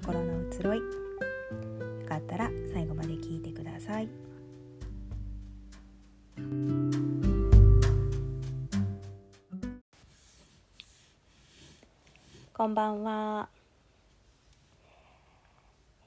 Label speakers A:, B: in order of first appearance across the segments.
A: 心の移ろい。よかったら最後まで聞いてください。こんばんは、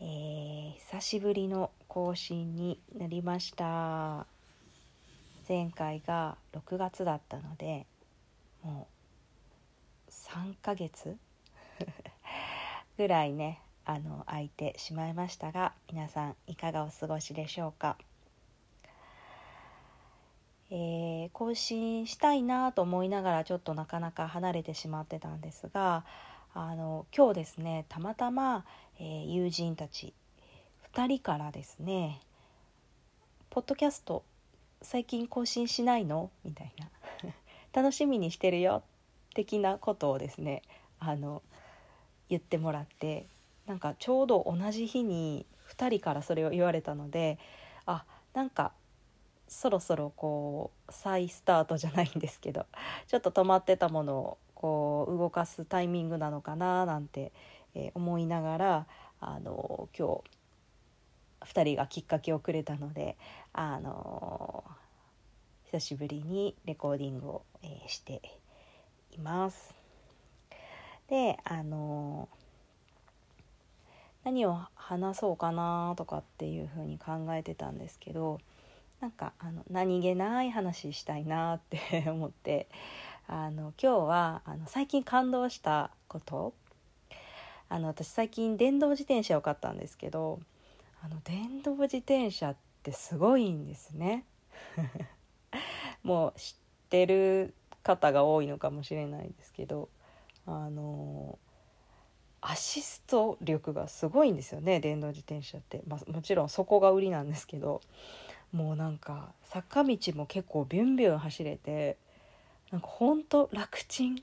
A: えー、久しぶりの更新になりました。前回が6月だったのでもう3ヶ月ぐらいねあの空いてしまいましたが皆さんいかがお過ごしでしょうか、えー、更新したいなと思いながらちょっとなかなか離れてしまってたんですがあの今日ですねたまたま、えー、友人たち2人からですね「ポッドキャスト最近更新しないの?」みたいな「楽しみにしてるよ」的なことをですねあの言ってもらってなんかちょうど同じ日に2人からそれを言われたのであなんかそろそろこう再スタートじゃないんですけど ちょっと止まってたものをこう動かすタイミングなのかななんて、え、思いながらあの今日2人がきっかけをくれたのであの久しぶりにレコーディングを、え、しています。であの何を話そうかなとかっていうふうに考えてたんですけどなんかあの何気ない話したいなって 思ってあの今日はあの最近感動したこと。あの私最近電動自転車を買ったんですけどあの電動自転車ってすごいんですね。もう知ってる方が多いのかもしれないですけどあのアシスト力がすごいんですよね電動自転車って、まあ、もちろんそこが売りなんですけど。もうなんか坂道も結構ビュンビュン走れてなんかほんと楽ちん。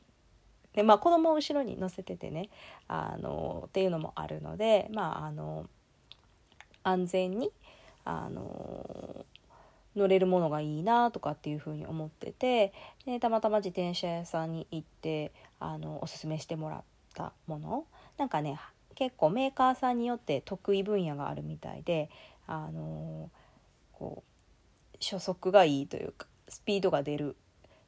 A: でまあ子供を後ろに乗せててねあのっていうのもあるのでまああの安全にあの乗れるものがいいなとかっていうふうに思っててでたまたま自転車屋さんに行ってあのおすすめしてもらったものなんかね結構メーカーさんによって得意分野があるみたいであのこう初速がいいというかスピードが出る、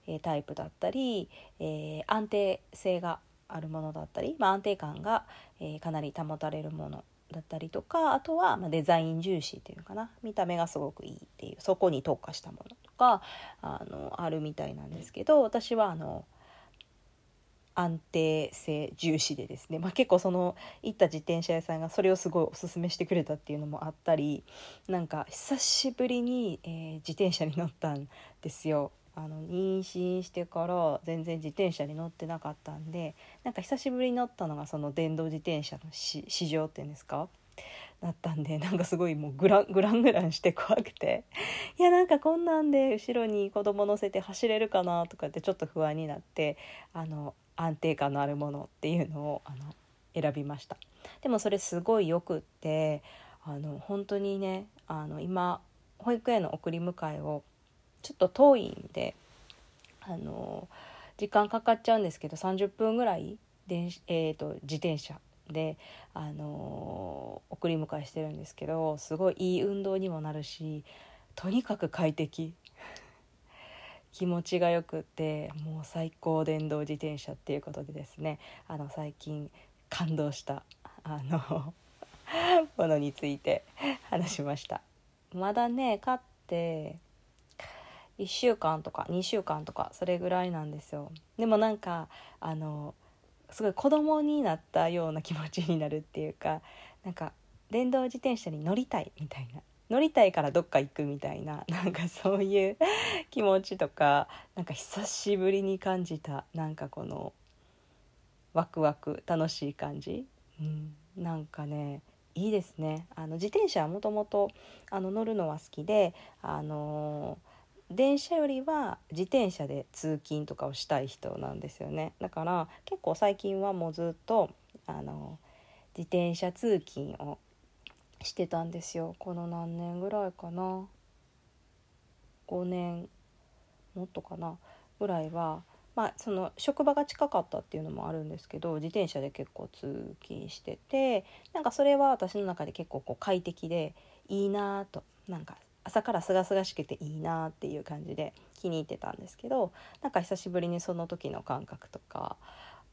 A: えタイプだったり、えー、安定性があるものだったり、まあ、安定感が、え、かなり保たれるものだったりとかあとはまデザイン重視っていうのかな。見た目がすごくいいっていうそこに特化したものとかあのあるみたいなんですけど私はあの安定性重視でですね、まあ、結構その行った自転車屋さんがそれをすごいおすすめしてくれたっていうのもあったりなんか久しぶりに、えー、自転車に乗ったんですよ。あの妊娠してから全然自転車に乗ってなかったんでなんか久しぶりに乗ったのがその電動自転車の市場っていうんですか？だったんでなんかすごいもうグラングラングランして怖くていやなんかこんなんで後ろに子供乗せて走れるかなとかってちょっと不安になってあの安定感のあるものっていうのをあの選びました。でもそれすごいよくってあの本当にねあの今保育園の送り迎えをちょっと遠いんであの時間かかっちゃうんですけど30分ぐらい電、えーと、自転車で、あの送り迎えしてるんですけどすごいいい運動にもなるしとにかく快適。気持ちがよくってもう最高電動自転車っていうことでですねあの最近感動したあの ものについて 話しました。まだね買って1週間とか2週間とかそれぐらいなんですよでもなんかあのすごい子供になったような気持ちになるっていうかなんか電動自転車に乗りたいみたいな乗りたいからどっか行くみたいな なんかそういう気持ちとかなんか久しぶりに感じたなんかこのワクワク楽しい感じ、うん、なんかねいいですね。あの自転車はもともと乗るのは好きであのー電車よりは自転車で通勤とかをしたい人なんですよね。だから結構最近はもうずっとあの自転車通勤をしてたんですよ。この何年ぐらいかな。5年もっとかな。ぐらいはまあ、その職場が近かったっていうのもあるんですけど自転車で結構通勤しててなんかそれは私の中で結構こう快適でいいなとなんか朝から清々しくていいなっていう感じで気に入ってたんですけどなんか久しぶりにその時の感覚とか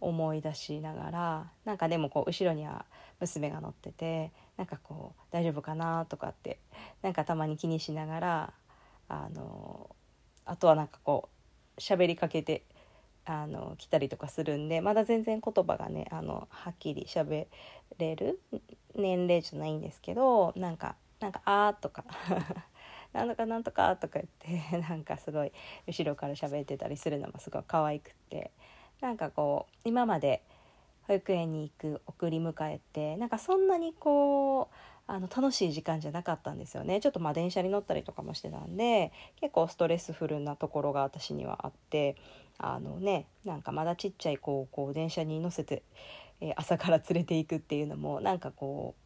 A: 思い出しながらなんかでもこう後ろには娘が乗っててなんかこう大丈夫かなとかってなんかたまに気にしながらあのあとはなんかこう喋りかけてあの来たりとかするんでまだ全然言葉がねあのはっきり喋れる年齢じゃないんですけどなんか「なんかあ」とか なんとかなんとかとか言ってなんかすごい後ろから喋ってたりするのもすごい可愛くってなんかこう今まで保育園に行く送り迎えってなんかそんなにこうあの楽しい時間じゃなかったんですよね。ちょっとまあ電車に乗ったりとかもしてたんで結構ストレスフルなところが私にはあってあのねなんかまだちっちゃい子をこう電車に乗せて、え、朝から連れていくっていうのもなんかこう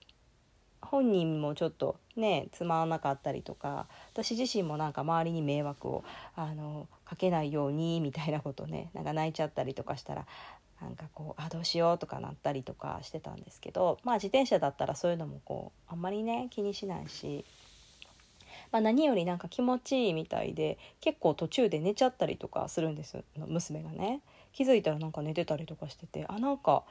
A: 本人もちょっとねつまらなかったりとか私自身もなんか周りに迷惑をあのかけないようにみたいなことねなんか泣いちゃったりとかしたらなんかこうあどうしようとかなったりとかしてたんですけどまあ自転車だったらそういうのもこうあんまりね気にしないし、まあ、何よりなんか気持ちいいみたいで結構途中で寝ちゃったりとかするんです娘がね。気づいたらなんか寝てたりとかしててあなんか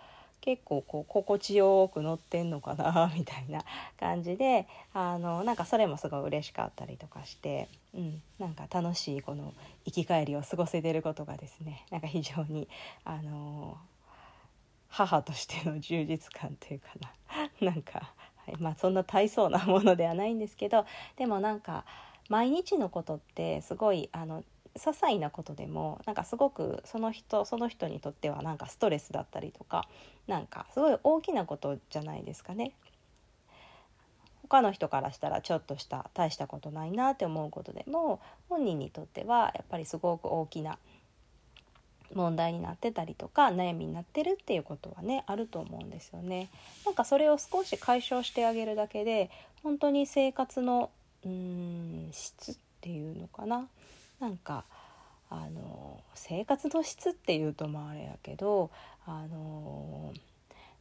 A: 結構こう心地よく乗ってんのかなみたいな感じであのなんかそれもすごい嬉しかったりとかして、うん、なんか楽しいこの生き返りを過ごせてることがですねなんか非常にあの母としての充実感というかな なんか、はい、まあそんな大層なものではないんですけどでもなんか毎日のことってすごいあの些細なことでもなんかすごくその人その人にとってはなんかストレスだったりとかなんかすごい大きなことじゃないですかね。他の人からしたらちょっとした大したことないなって思うことでも本人にとってはやっぱりすごく大きな問題になってたりとか悩みになってるっていうことはねあると思うんですよね。なんかそれを少し解消してあげるだけで本当に生活のうーん質っていうのかななんかあの生活の質っていうとまああれやけどあの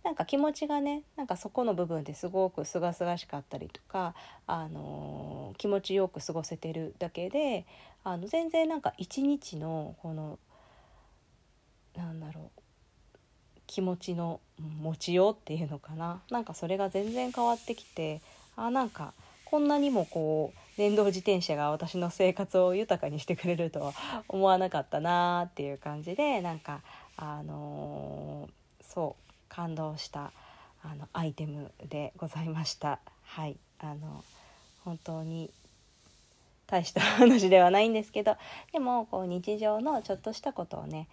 A: なんか気持ちがねなんかそこの部分ですごくすがすがしかったりとか、あの気持ちよく過ごせてるだけであの全然なんか一日のこのなんだろう気持ちの持ちようっていうのかな。なんかそれが全然変わってきてあなんかこんなにもこう電動自転車が私の生活を豊かにしてくれるとは思わなかったなっていう感じでなんかあのー、そう感動したあのアイテムでございました。はいあの本当に大した話ではないんですけどでもこう日常のちょっとしたことをね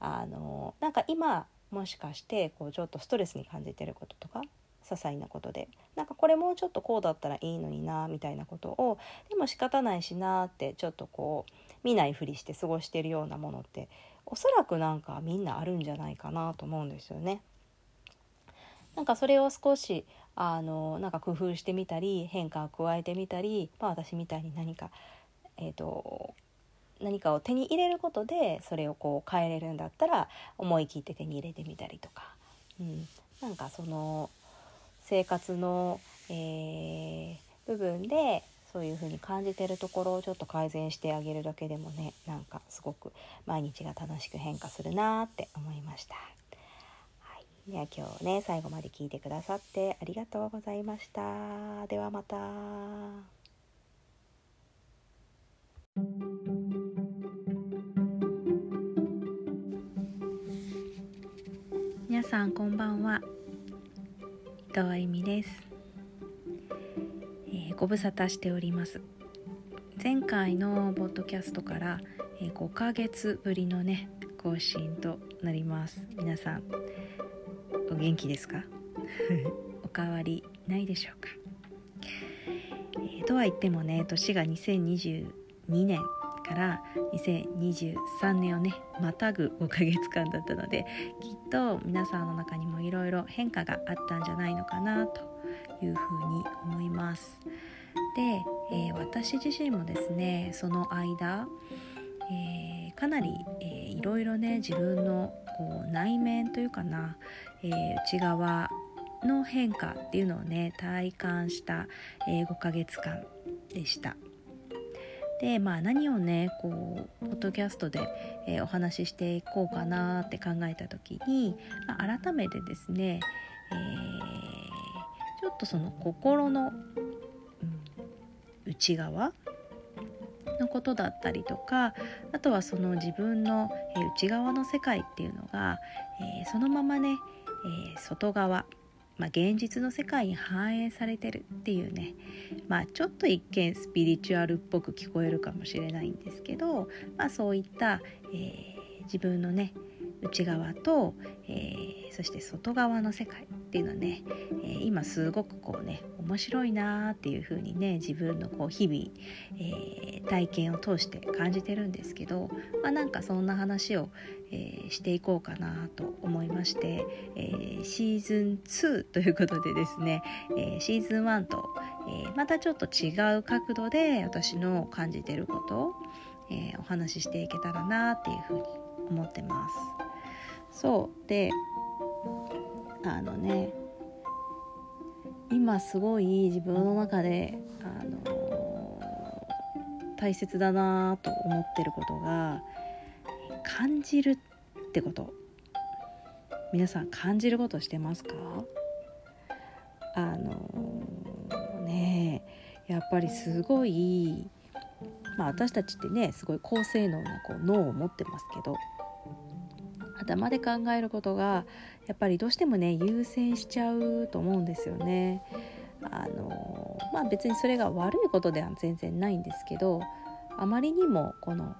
A: あのなんか今もしかしてこうちょっとストレスに感じてることとか些細なことで。なんかこれもうちょっとこうだったらいいのになみたいなことを。でも仕方ないしなってちょっとこう見ないふりして過ごしてるようなものっておそらくなんかみんなあるんじゃないかなと思うんですよね。なんかそれを少しあのなんか工夫してみたり変化を加えてみたり、まあ、私みたいに何か、えーと、何かを手に入れることでそれをこう変えれるんだったら思い切って手に入れてみたりとか、うん、なんかその生活の、えー、部分でそういう風に感じてるところをちょっと改善してあげるだけでもねなんかすごく毎日が楽しく変化するなって思いました。はい、では今日ね最後まで聞いてくださってありがとうございました。ではまた。
B: 皆さんこんばんは藤あゆみです、えー、ご無沙汰しております。前回のポッドキャストから、えー、5ヶ月ぶりのね更新となります。皆さんお元気ですか？おかわりないでしょうか、えー、とは言ってもね年が2022年から2023年をねまたぐ5ヶ月間だったのできっと皆さんの中にもいろいろ変化があったんじゃないのかなというふうに思います。で、えー、私自身もですねその間、えー、かなり、えー、いろいろね自分のこう内面というかな、えー、内側の変化っていうのをね体感した、え、5ヶ月間でした。でまあ何をねこうポッドキャストで、えー、お話ししていこうかなって考えた時に、まあ、改めてですね、えー、ちょっとその心の、うん、内側のことだったりとかあとはその自分の、え、内側の世界っていうのが、えー、そのままね、え、外側まあ、現実の世界に反映されてるっていうね、まあ、ちょっと一見スピリチュアルっぽく聞こえるかもしれないんですけど、まあ、そういった、えー、自分のね内側と、えー、そして外側の世界っていうのはね、えー、今すごくこうね面白いなーっていう風にね自分のこう日々、えー、体験を通して感じてるんですけど、まあ、なんかそんな話を、えー、していこうかなと思いまして、えー、シーズン2ということでですね、えー、シーズン1と、え、またちょっと違う角度で私の感じてることを、え、お話ししていけたらなっていうふうに思ってます。そうであのね今すごい自分の中で、あの、大切だなと思ってることが感じるってこと皆さん感じることしてますか？あのー、ねやっぱりすごい、まあ、私たちってねすごい高性能なこう脳を持ってますけど頭で考えることがやっぱりどうしてもね優先しちゃうと思うんですよね。あのまあ別にそれが悪いことでは全然ないんですけどあまりにもこの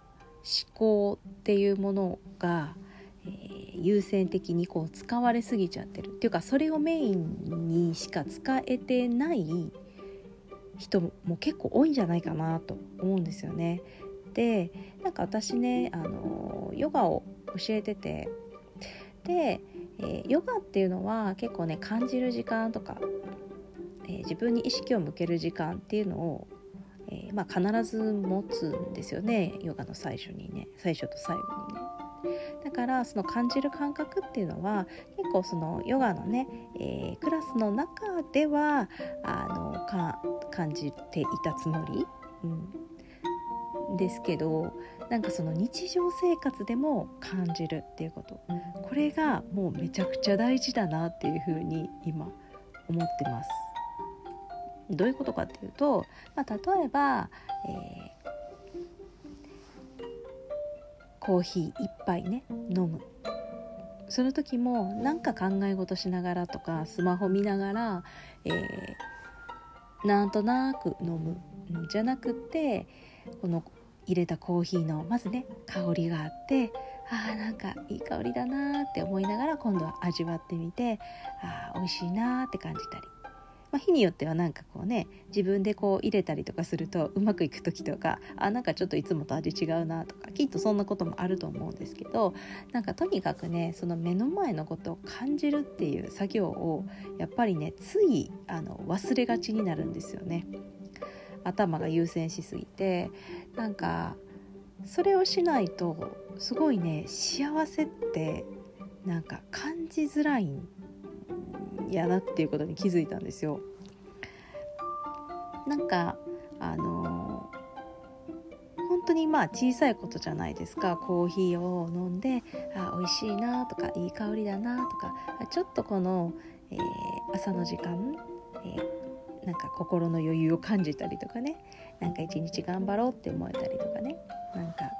B: 思考っていうものが、えー、優先的にこう使われすぎちゃってるっていうかそれをメインにしか使えてない人も結構多いんじゃないかなと思うんですよね。でなんか私ねあのヨガを教えててで、えー、ヨガっていうのは結構ね感じる時間とか、えー、自分に意識を向ける時間っていうのを、えー、まあ、必ず持つんですよね。ヨガの最初にね。最初と最後にね。だからその感じる感覚っていうのは結構そのヨガのね、えー、クラスの中ではあのか感じていたつもり、うん、ですけどなんかその日常生活でも感じるっていうこと。これがもうめちゃくちゃ大事だなっていうふうに今思ってます。どういうことかっていうと、まあ、例えば、えー、コーヒー1杯ね飲む。その時もなんか考え事しながらとかスマホ見ながら、えー、なんとなく飲む。じゃなくてこの入れたコーヒーのまずね香りがあってあーなんかいい香りだなって思いながら今度は味わってみてあー美味しいなって感じたり、まあ、日によってはなんかこうね自分でこう入れたりとかするとうまくいく時とかあなんかちょっといつもと味違うなとかきっとそんなこともあると思うんですけどなんかとにかくねその目の前のことを感じるっていう作業をやっぱりねついあの忘れがちになるんですよね。頭が優先しすぎてなんかそれをしないとすごいね幸せってなんか感じづらいんやなっていうことに気づいたんですよ。なんかあの本当にまあ小さいことじゃないですか。コーヒーを飲んであ美味しいなとかいい香りだなとかちょっとこの、えー、朝の時間、えーなんか心の余裕を感じたりとかね。なんか一日頑張ろうって思えたりとかね。なんか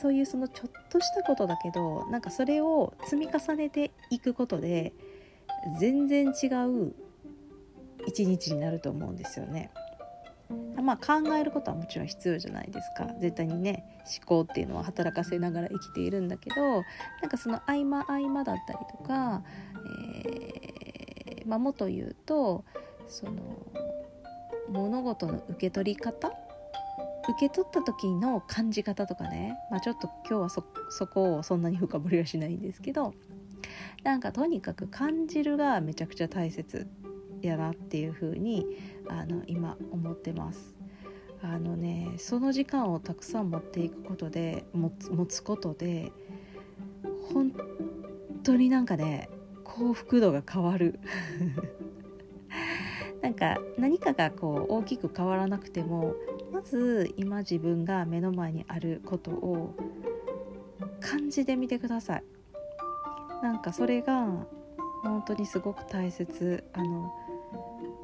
B: そういうそのちょっとしたことだけどなんかそれを積み重ねていくことで全然違う一日になると思うんですよね。まあ考えることはもちろん必要じゃないですか。絶対にね思考っていうのは働かせながら生きているんだけどなんかその合間合間だったりとか、えーまあ、もと言うとその物事の受け取り方？受け取った時の感じ方とかね、まあ、ちょっと今日はそこをそんなに深掘りはしないんですけど。なんかとにかく感じるがめちゃくちゃ大切やなっていう風にあに今思ってます。あのねその時間をたくさん持っていくことで持つ持つことで
A: 本当になんかね幸福度が変わる なんか何かがこう大きく変わらなくてもまず今自分が目の前にあることを感じてみてくださいなんかそれが本当にすごく大切あの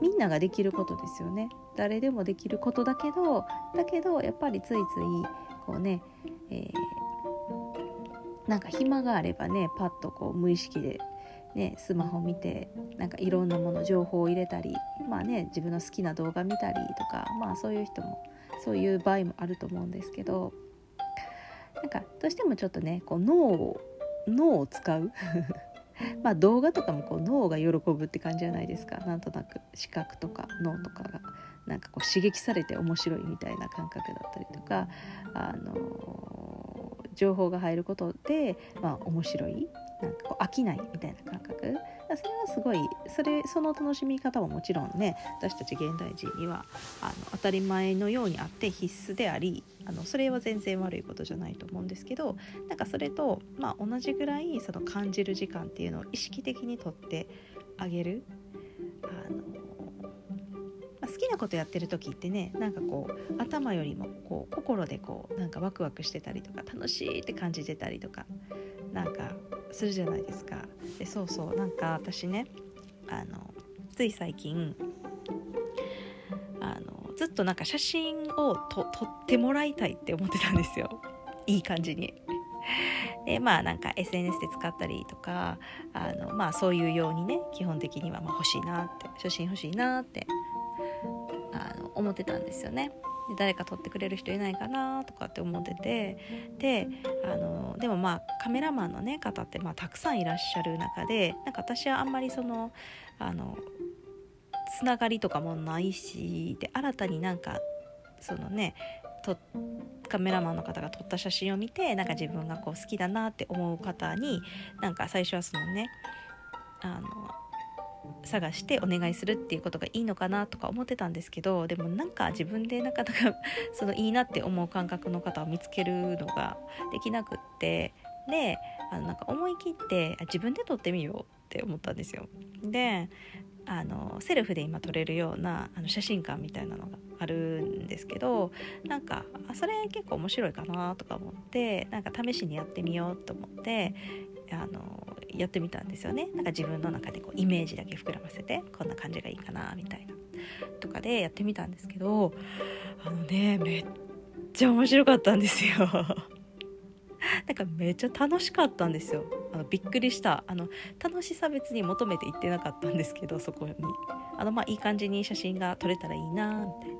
A: みんなができることですよね。誰でもできることだけどだけどやっぱりついついこうね、えー、なんか暇があればねパッとこう無意識でね、スマホ見てなんかいろんなもの情報を入れたりまあね自分の好きな動画見たりとかまあそういう人もそういう場合もあると思うんですけどなんかどうしてもちょっとねこう脳を脳を使う？まあ動画とかもこう脳が喜ぶって感じじゃないですか。なんとなく視覚とか脳とかが。なんかこう刺激されて面白いみたいな感覚だったりとか、あのー、情報が入ることで、まあ、面白い。なんかこう飽きないみたいな感覚。それはすごいそれその楽しみ方ももちろんね私たち現代人にはあの当たり前のようにあって必須でありあのそれは全然悪いことじゃないと思うんですけどなんかそれと、まあ、同じぐらいその感じる時間っていうのを意識的にとってあげる。あの好きなことやってる時ってねなんかこう頭よりもこう心でこうなんかワクワクしてたりとか楽しいって感じてたりとかなんかするじゃないですかでそうそうなんか私ねあのつい最近あのずっとなんか写真を撮ってもらいたいって思ってたんですよ いい感じに。でまあなんか SNS で使ったりとかあのまあそういうようにね基本的にはま欲しいなって写真欲しいなってあの思ってたんですよね。で誰か撮ってくれる人いないかなとかって思ってて。であのでもまあカメラマンの、ね、方ってまあたくさんいらっしゃる中でなんか私はあんまりそのあのつながりとかもないしで新たになんかそのねとカメラマンの方が撮った写真を見てなんか自分がこう好きだなって思う方になんか最初はそのねあの探してお願いするっていうことがいいのかなとか思ってたんですけどでもなんか自分でなかなか そのいいなって思う感覚の方を見つけるのができなくってであのなんか思い切って自分で撮ってみようって思ったんですよ。であのセルフで今撮れるようなあの写真館みたいなのがあるんですけどなんかあそれ結構面白いかなとか思ってなんか試しにやってみようと思ってあのやってみたんですよね。なんか自分の中でこうイメージだけ膨らませてこんな感じがいいかなみたいな。とかでやってみたんですけどあのねめっちゃ面白かったんですよ。なんかめっちゃ楽しかったんですよ。あのびっくりした。あの楽しさ別に求めて行ってなかったんですけどそこに。あのまあいい感じに写真が撮れたらいいなみたいな。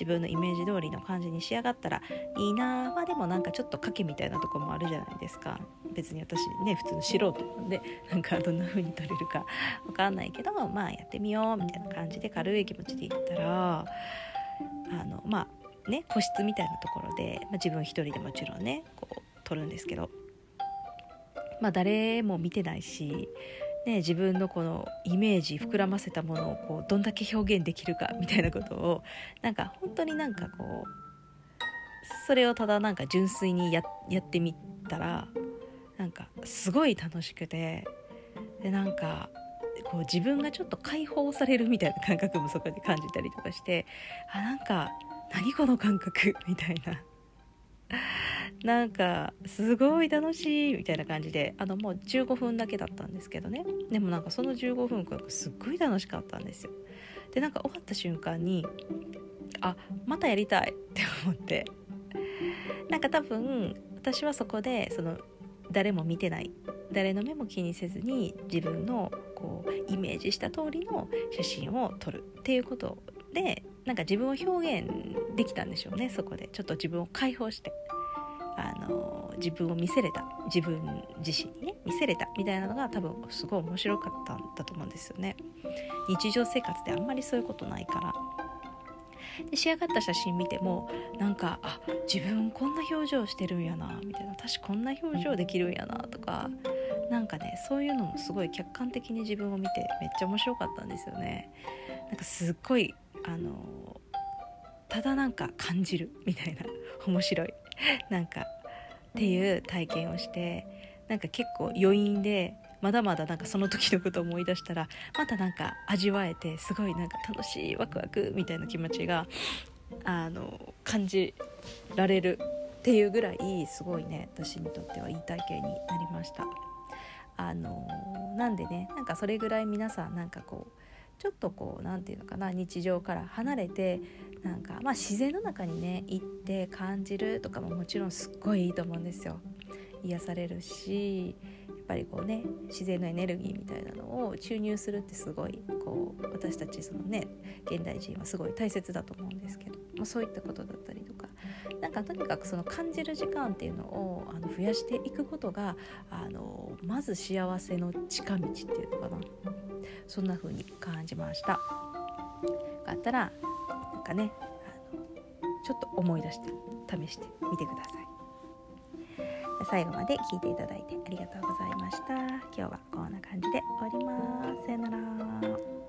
A: 自分のイメージ通りの感じに仕上がったらいいなまあでもなんかちょっと賭けみたいなとこもあるじゃないですか。別に私ね普通の素人なんで なんかどんな風に撮れるか分かんないけどまあやってみようみたいな感じで軽い気持ちで行ったらあのまあね個室みたいなところで、まあ、自分一人でもちろんねこう撮るんですけどまあ誰も見てないしね、自分のこのイメージ膨らませたものをこうどんだけ表現できるかみたいなことをなんか本当になんかこうそれをただなんか純粋にやってみたらなんかすごい楽しくてでなんかこう自分がちょっと解放されるみたいな感覚もそこで感じたりとかしてあなんか何この感覚？みたいな。なんかすごい楽しいみたいな感じであのもう15分だけだったんですけどね。でもなんかその15分間すっごい楽しかったんですよ。でなんか終わった瞬間にあまたやりたいって思って。なんか多分私はそこでその誰も見てない。誰の目も気にせずに自分のこうイメージした通りの写真を撮るっていうことでなんか自分を表現できたんでしょうねそこで。ちょっと自分を解放して。の自分を見せれた自分自身にね見せれたみたいなのが多分すごい面白かったんだと思うんですよね。日常生活であんまりそういうことないから。で仕上がった写真見てもなんかあ自分こんな表情してるんやなみたいな。私こんな表情できるんやなとかなんかねそういうのもすごい客観的に自分を見てめっちゃ面白かったんですよね。なんかすっごいあのただなんか感じるみたいな。面白い。なんかっていう体験をして
B: なんか結構余韻でまだまだなんかその時のことを思い出したらまたなんか味わえてすごいなんか楽しいワクワクみたいな気持ちがあの感じられるっていうぐらいすごいね私にとってはいい体験になりました。あのなんでねなんかそれぐらい皆さんなんかこうちょっとこう何て言うのかな日常から離れてなんかまあ自然の中にね行って感じるとかももちろんすっごいいいと思うんですよ。癒されるしやっぱりこうね自然のエネルギーみたいなのを注入するってすごいこう私たちそのね現代人はすごい大切だと思うんですけど、まあ、そういったことだったりとかなんかとにかくその感じる時間っていうのをあの増やしていくことがあのまず幸せの近道っていうのかなそんな風に感じました。があったらなんかねあのちょっと思い出して試してみてください。最後まで聞いていただいてありがとうございました。今日はこんな感じで終わります。さよなら。